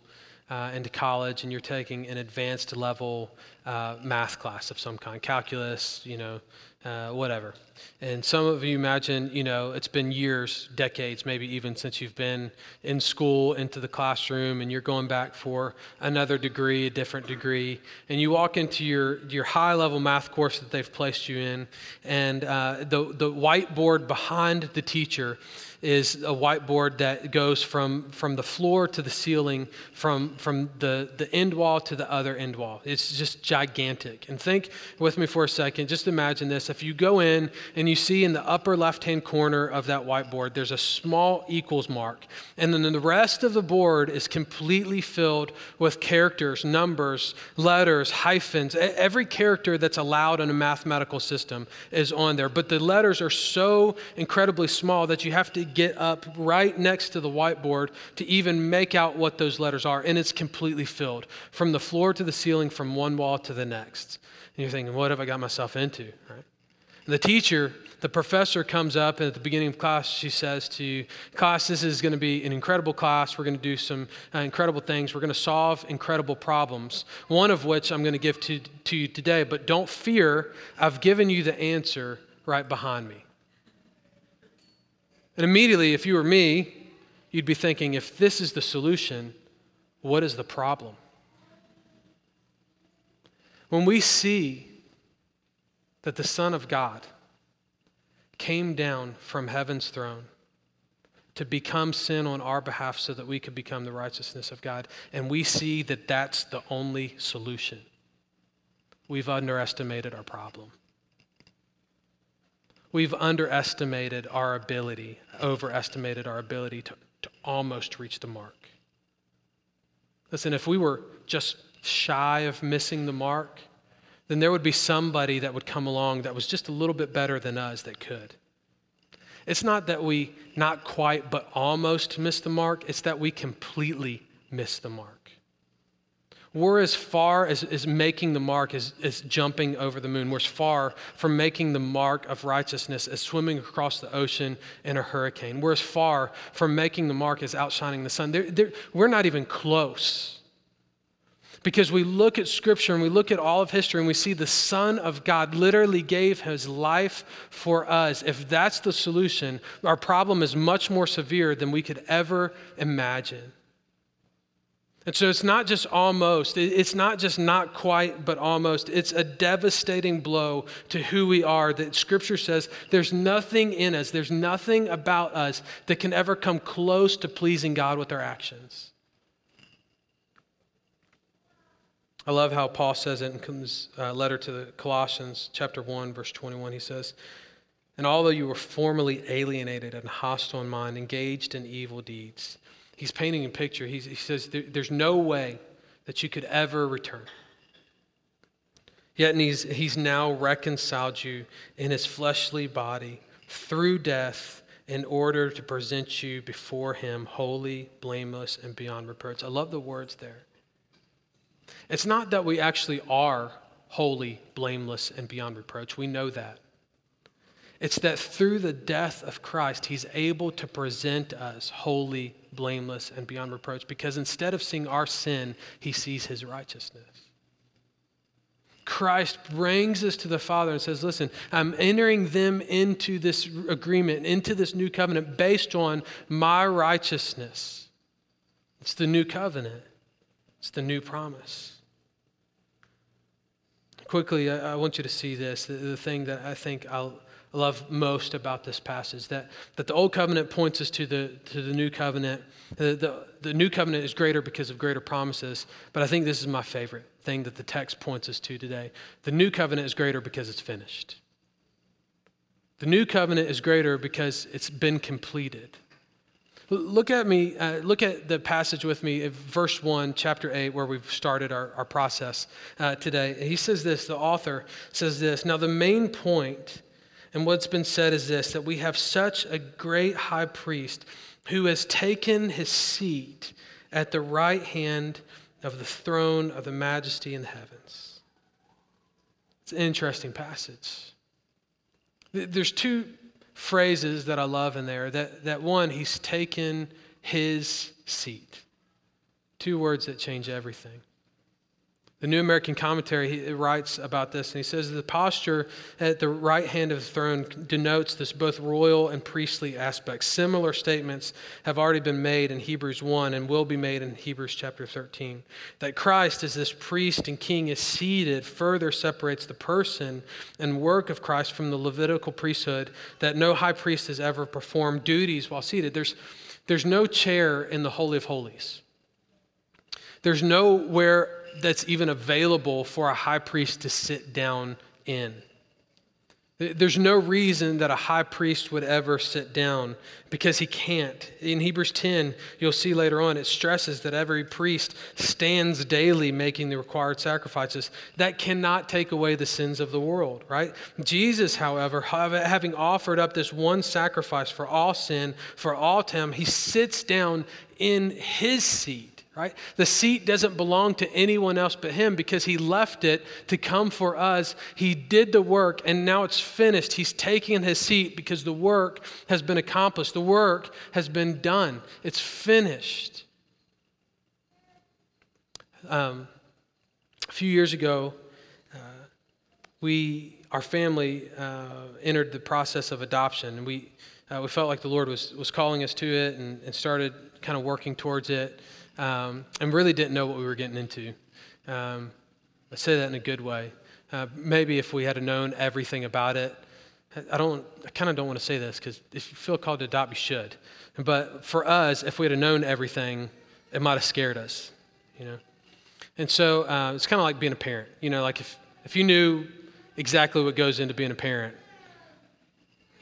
uh, into college, and you're taking an advanced level uh, math class of some kind, calculus, you know, uh, whatever. And some of you imagine, you know, it's been years, decades, maybe even since you've been in school, into the classroom, and you're going back for another degree, a different degree. And you walk into your, your high level math course that they've placed you in, and uh, the, the whiteboard behind the teacher is a whiteboard that goes from, from the floor to the ceiling, from, from the, the end wall to the other end wall. It's just gigantic. And think with me for a second. Just imagine this. If you go in and you see in the upper left hand corner of that whiteboard, there's a small equals mark. And then the rest of the board is completely filled with characters, numbers, letters, hyphens. Every character that's allowed in a mathematical system is on there. But the letters are so incredibly small that you have to get up right next to the whiteboard to even make out what those letters are. And it's completely filled from the floor to the ceiling, from one wall to the next. And you're thinking, what have I got myself into? Right? The teacher, the professor comes up and at the beginning of class, she says to you, class, this is going to be an incredible class. We're going to do some uh, incredible things. We're going to solve incredible problems, one of which I'm going to give to, to you today. But don't fear, I've given you the answer right behind me. And immediately, if you were me, you'd be thinking, if this is the solution, what is the problem? When we see that the Son of God came down from heaven's throne to become sin on our behalf so that we could become the righteousness of God, and we see that that's the only solution, we've underestimated our problem. We've underestimated our ability, overestimated our ability to, to almost reach the mark. Listen, if we were just shy of missing the mark, then there would be somebody that would come along that was just a little bit better than us that could. It's not that we not quite but almost miss the mark, it's that we completely miss the mark. We're as far as, as making the mark as, as jumping over the moon. We're as far from making the mark of righteousness as swimming across the ocean in a hurricane. We're as far from making the mark as outshining the sun. They're, they're, we're not even close. Because we look at Scripture and we look at all of history and we see the Son of God literally gave his life for us. If that's the solution, our problem is much more severe than we could ever imagine. And so it's not just almost, it's not just not quite, but almost. It's a devastating blow to who we are that Scripture says there's nothing in us, there's nothing about us that can ever come close to pleasing God with our actions. I love how Paul says it in his uh, letter to the Colossians, chapter 1, verse 21. He says, And although you were formerly alienated and hostile in mind, engaged in evil deeds, he's painting a picture. He's, he says, There's no way that you could ever return. Yet he's, he's now reconciled you in his fleshly body through death in order to present you before him holy, blameless, and beyond reproach. I love the words there. It's not that we actually are holy, blameless, and beyond reproach. We know that. It's that through the death of Christ, he's able to present us holy, blameless, and beyond reproach because instead of seeing our sin, he sees his righteousness. Christ brings us to the Father and says, Listen, I'm entering them into this agreement, into this new covenant based on my righteousness. It's the new covenant, it's the new promise. Quickly, I, want you to see this the, the thing that I think I'll love most about this passage that, that the old covenant points us to the, to the new covenant. The, the, the new covenant is greater because of greater promises, but I think this is my favorite thing that the text points us to today. The new covenant is greater because it's finished. The new covenant is greater because it's been completed. Look at me, uh, look at the passage with me, verse 1, chapter 8, where we've started our, our process uh, today. He says this, the author says this. Now, the main point and what's been said is this that we have such a great high priest who has taken his seat at the right hand of the throne of the majesty in the heavens. It's an interesting passage. There's two phrases that I love in there. That, that one, he's taken his seat. Two words that change everything. The New American Commentary writes about this, and he says the posture at the right hand of the throne denotes this both royal and priestly aspect. Similar statements have already been made in Hebrews 1 and will be made in Hebrews chapter 13. That Christ, as this priest and king, is seated further separates the person and work of Christ from the Levitical priesthood, that no high priest has ever performed duties while seated. There's, there's no chair in the Holy of Holies. There's nowhere that's even available for a high priest to sit down in. There's no reason that a high priest would ever sit down because he can't. In Hebrews 10, you'll see later on, it stresses that every priest stands daily making the required sacrifices. That cannot take away the sins of the world, right? Jesus, however, having offered up this one sacrifice for all sin, for all time, he sits down in his seat right? The seat doesn't belong to anyone else but him because he left it to come for us. He did the work and now it's finished. He's taking his seat because the work has been accomplished, the work has been done, it's finished. Um, a few years ago, uh, we, our family, uh, entered the process of adoption, and we, uh, we felt like the Lord was, was calling us to it and, and started kind of working towards it um, and really didn't know what we were getting into. Um, I say that in a good way. Uh, maybe if we had known everything about it, I don't. I kind of don't want to say this because if you feel called to adopt, you should. But for us, if we had known everything, it might have scared us, you know. And so uh, it's kind of like being a parent. You know, like if if you knew exactly what goes into being a parent,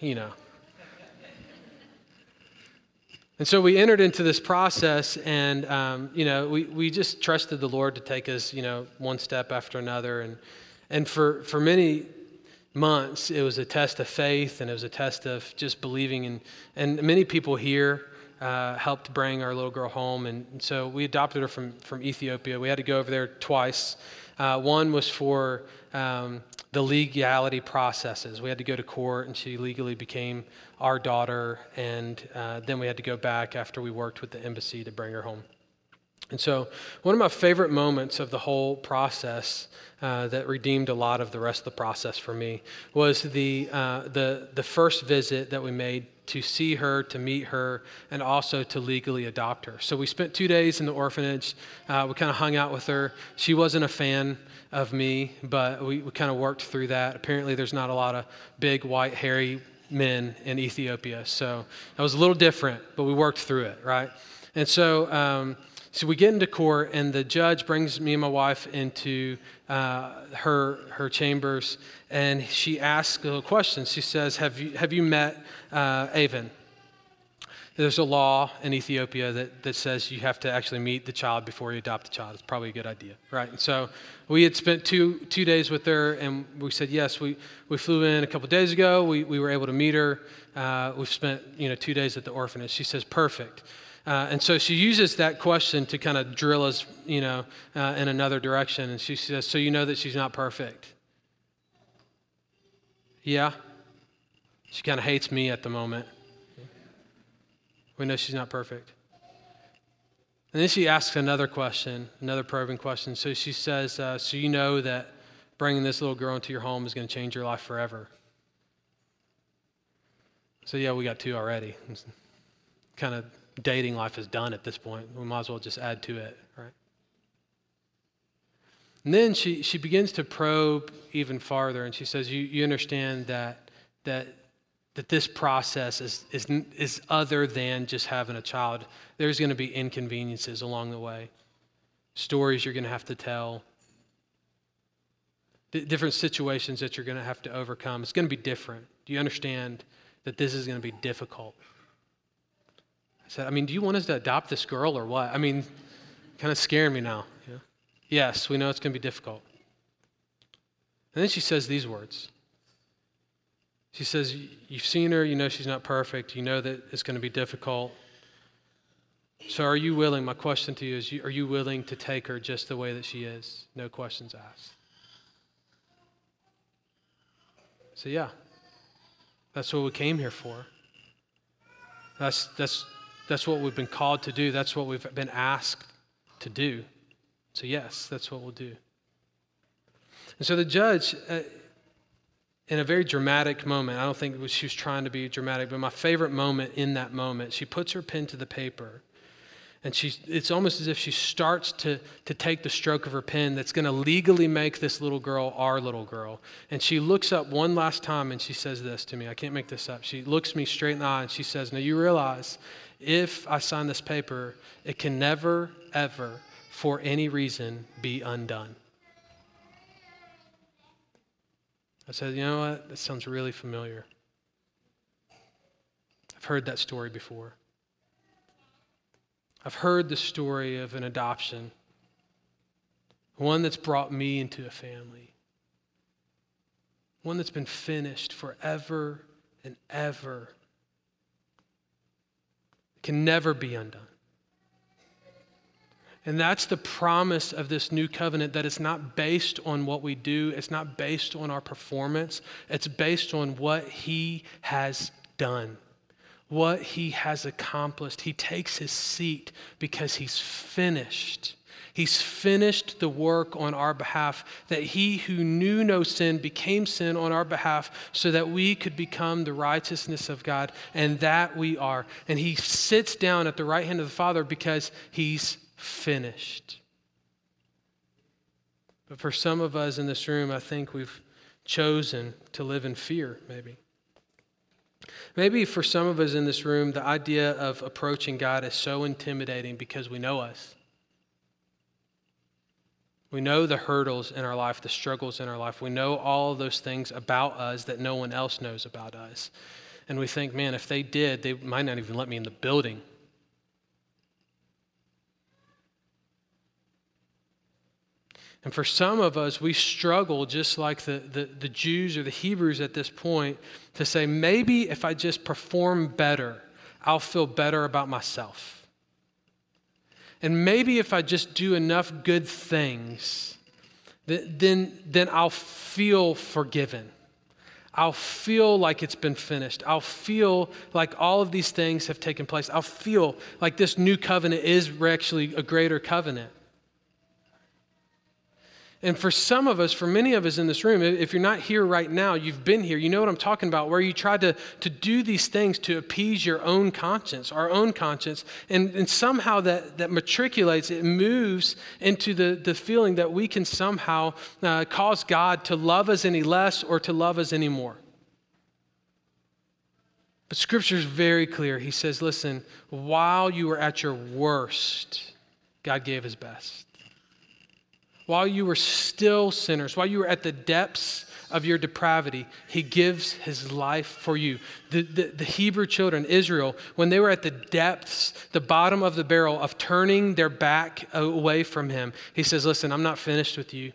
you know, and so we entered into this process, and um, you know, we, we just trusted the Lord to take us, you know, one step after another. And and for for many months, it was a test of faith, and it was a test of just believing. And and many people here uh, helped bring our little girl home, and, and, so we adopted her from from Ethiopia. We had to go over there twice. Uh, one was for um, the legality processes. We had to go to court, and she legally became our daughter. And uh, then we had to go back after we worked with the embassy to bring her home. And so, one of my favorite moments of the whole process uh, that redeemed a lot of the rest of the process for me was the, uh, the, the first visit that we made to see her, to meet her, and also to legally adopt her. So, we spent two days in the orphanage. Uh, we kind of hung out with her. She wasn't a fan of me, but we, we kind of worked through that. Apparently, there's not a lot of big, white, hairy men in Ethiopia. So that was a little different, but we worked through it, right? And so, um, so we get into court, and the judge brings me and my wife into uh, her her chambers, and she asks a question. She says, "Have you have you met uh, Avon?" There's a law in Ethiopia that, that says you have to actually meet the child before you adopt the child. It's probably a good idea, right? And so we had spent two, two days with her, and we said, yes, we, we flew in a couple days ago. We, we were able to meet her. Uh, we've spent, you know, two days at the orphanage. She says, perfect. Uh, and so she uses that question to kind of drill us, you know, uh, in another direction. And she says, so you know that she's not perfect? Yeah. She kind of hates me at the moment. We know she's not perfect. And then she asks another question, another probing question. So she says, uh, So you know that bringing this little girl into your home is going to change your life forever? So, yeah, we got two already. kind of dating life is done at this point. We might as well just add to it, right? And then she, she begins to probe even farther, and she says, You, you understand that, that that this process is, is, is other than just having a child. There's going to be inconveniences along the way, stories you're going to have to tell, different situations that you're going to have to overcome. It's going to be different. Do you understand that this is going to be difficult? I said, I mean, do you want us to adopt this girl or what? I mean, kind of scaring me now. Yeah. Yes, we know it's going to be difficult. And then she says these words. She says, You've seen her, you know she's not perfect, you know that it's going to be difficult. So, are you willing? My question to you is Are you willing to take her just the way that she is? No questions asked. So, yeah, that's what we came here for. That's, that's, that's what we've been called to do. That's what we've been asked to do. So, yes, that's what we'll do. And so the judge, uh, in a very dramatic moment, I don't think she was trying to be dramatic, but my favorite moment in that moment, she puts her pen to the paper and she, it's almost as if she starts to, to take the stroke of her pen that's going to legally make this little girl our little girl. And she looks up one last time and she says this to me. I can't make this up. She looks me straight in the eye and she says, Now you realize if I sign this paper, it can never, ever, for any reason, be undone. I said, You know what? That sounds really familiar. I've heard that story before. I've heard the story of an adoption, one that's brought me into a family, one that's been finished forever and ever. It can never be undone. And that's the promise of this new covenant that it's not based on what we do, it's not based on our performance, it's based on what He has done what he has accomplished. He takes his seat because he's finished. He's finished the work on our behalf, that he who knew no sin became sin on our behalf so that we could become the righteousness of God, and that we are. And he sits down at the right hand of the Father because he's finished. But for some of us in this room, I think we've chosen to live in fear, maybe. Maybe for some of us in this room, the idea of approaching God is so intimidating because we know us. We know the hurdles in our life, the struggles in our life. We know all those things about us that no one else knows about us. And we think, man, if they did, they might not even let me in the building. And for some of us, we struggle just like the, the, the, Jews or the Hebrews at this point to say, maybe if I just perform better, I'll feel better about myself. And maybe if I just do enough good things, then, then I'll feel forgiven. I'll feel like it's been finished. I'll feel like all of these things have taken place. I'll feel like this new covenant is actually a greater covenant. And for some of us, for many of us in this room, if you're not here right now, you've been here, you know what I'm talking about, where you try to, to do these things to appease your own conscience, our own conscience, and, and somehow that, that matriculates, it moves into the, the feeling that we can somehow uh, cause God to love us any less or to love us any more. But Scripture is very clear. He says, listen, while you were at your worst, God gave his best while you were still sinners, while you were at the depths of your depravity, he gives his life for you. The, the, the, Hebrew children, Israel, when they were at the depths, the bottom of the barrel of turning their back away from him, he says, Listen, I'm not finished with you.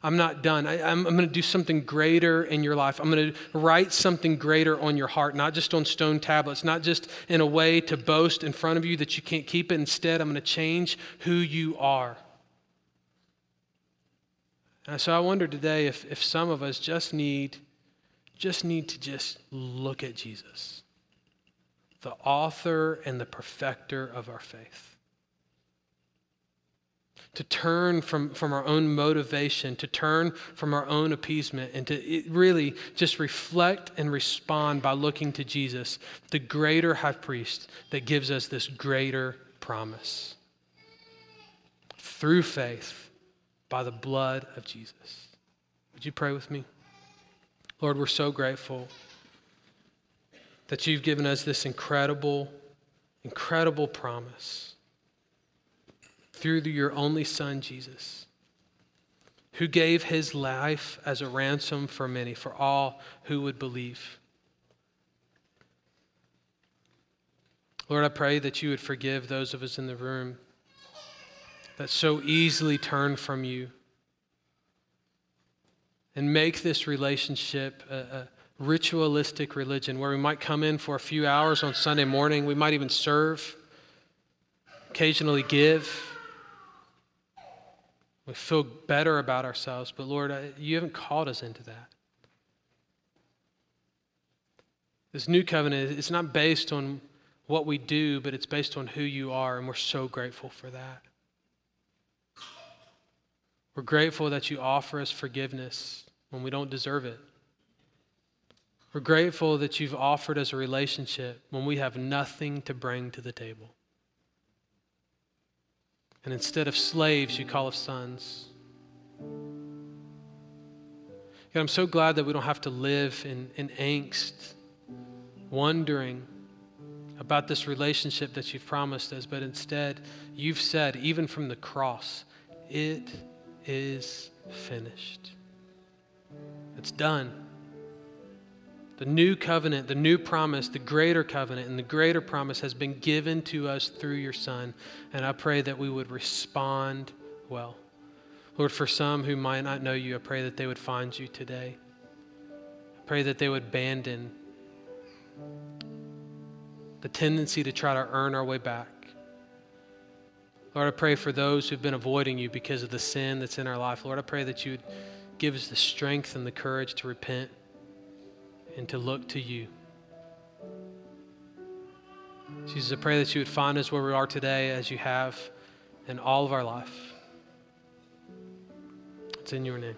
I'm not done. I, am going to do something greater in your life. I'm going to write something greater on your heart, not just on stone tablets, not just in a way to boast in front of you that you can't keep it. Instead, I'm going to change who you are. And so I wonder today if, if some of us just need, just need to just look at Jesus, the author and the perfecter of our faith. To turn from, from our own motivation, to turn from our own appeasement, and to really just reflect and respond by looking to Jesus, the greater high priest that gives us this greater promise. Through faith, by the blood of Jesus. Would you pray with me? Lord, we're so grateful that you've given us this incredible, incredible promise through your only Son, Jesus, who gave his life as a ransom for many, for all who would believe. Lord, I pray that you would forgive those of us in the room that so easily turn from you and make this relationship a, a, ritualistic religion where we might come in for a few hours on Sunday morning, we might even serve, occasionally give. We feel better about ourselves, but Lord, you haven't called us into that. This new covenant is not based on what we do, but it's based on who you are, and we're so grateful for that. We're grateful that you offer us forgiveness when we don't deserve it. We're grateful that you've offered us a relationship when we have nothing to bring to the table. And instead of slaves, you call us sons. God, I'm so glad that we don't have to live in, in angst, wondering about this relationship that you've promised us, but instead, you've said, even from the cross, it is finished. It's done. The new covenant, the new promise, the greater covenant, and the greater promise has been given to us through your Son. And I pray that we would respond well. Lord, for some who might not know you, I pray that they would find you today. I pray that they would abandon the tendency to try to earn our way back. Lord, I pray for those who've been avoiding you because of the sin that's in our life. Lord, I pray that you would give us the strength and the courage to repent and to look to you. Jesus, I pray that you would find us where we are today as you have in all of our life. It's in your name.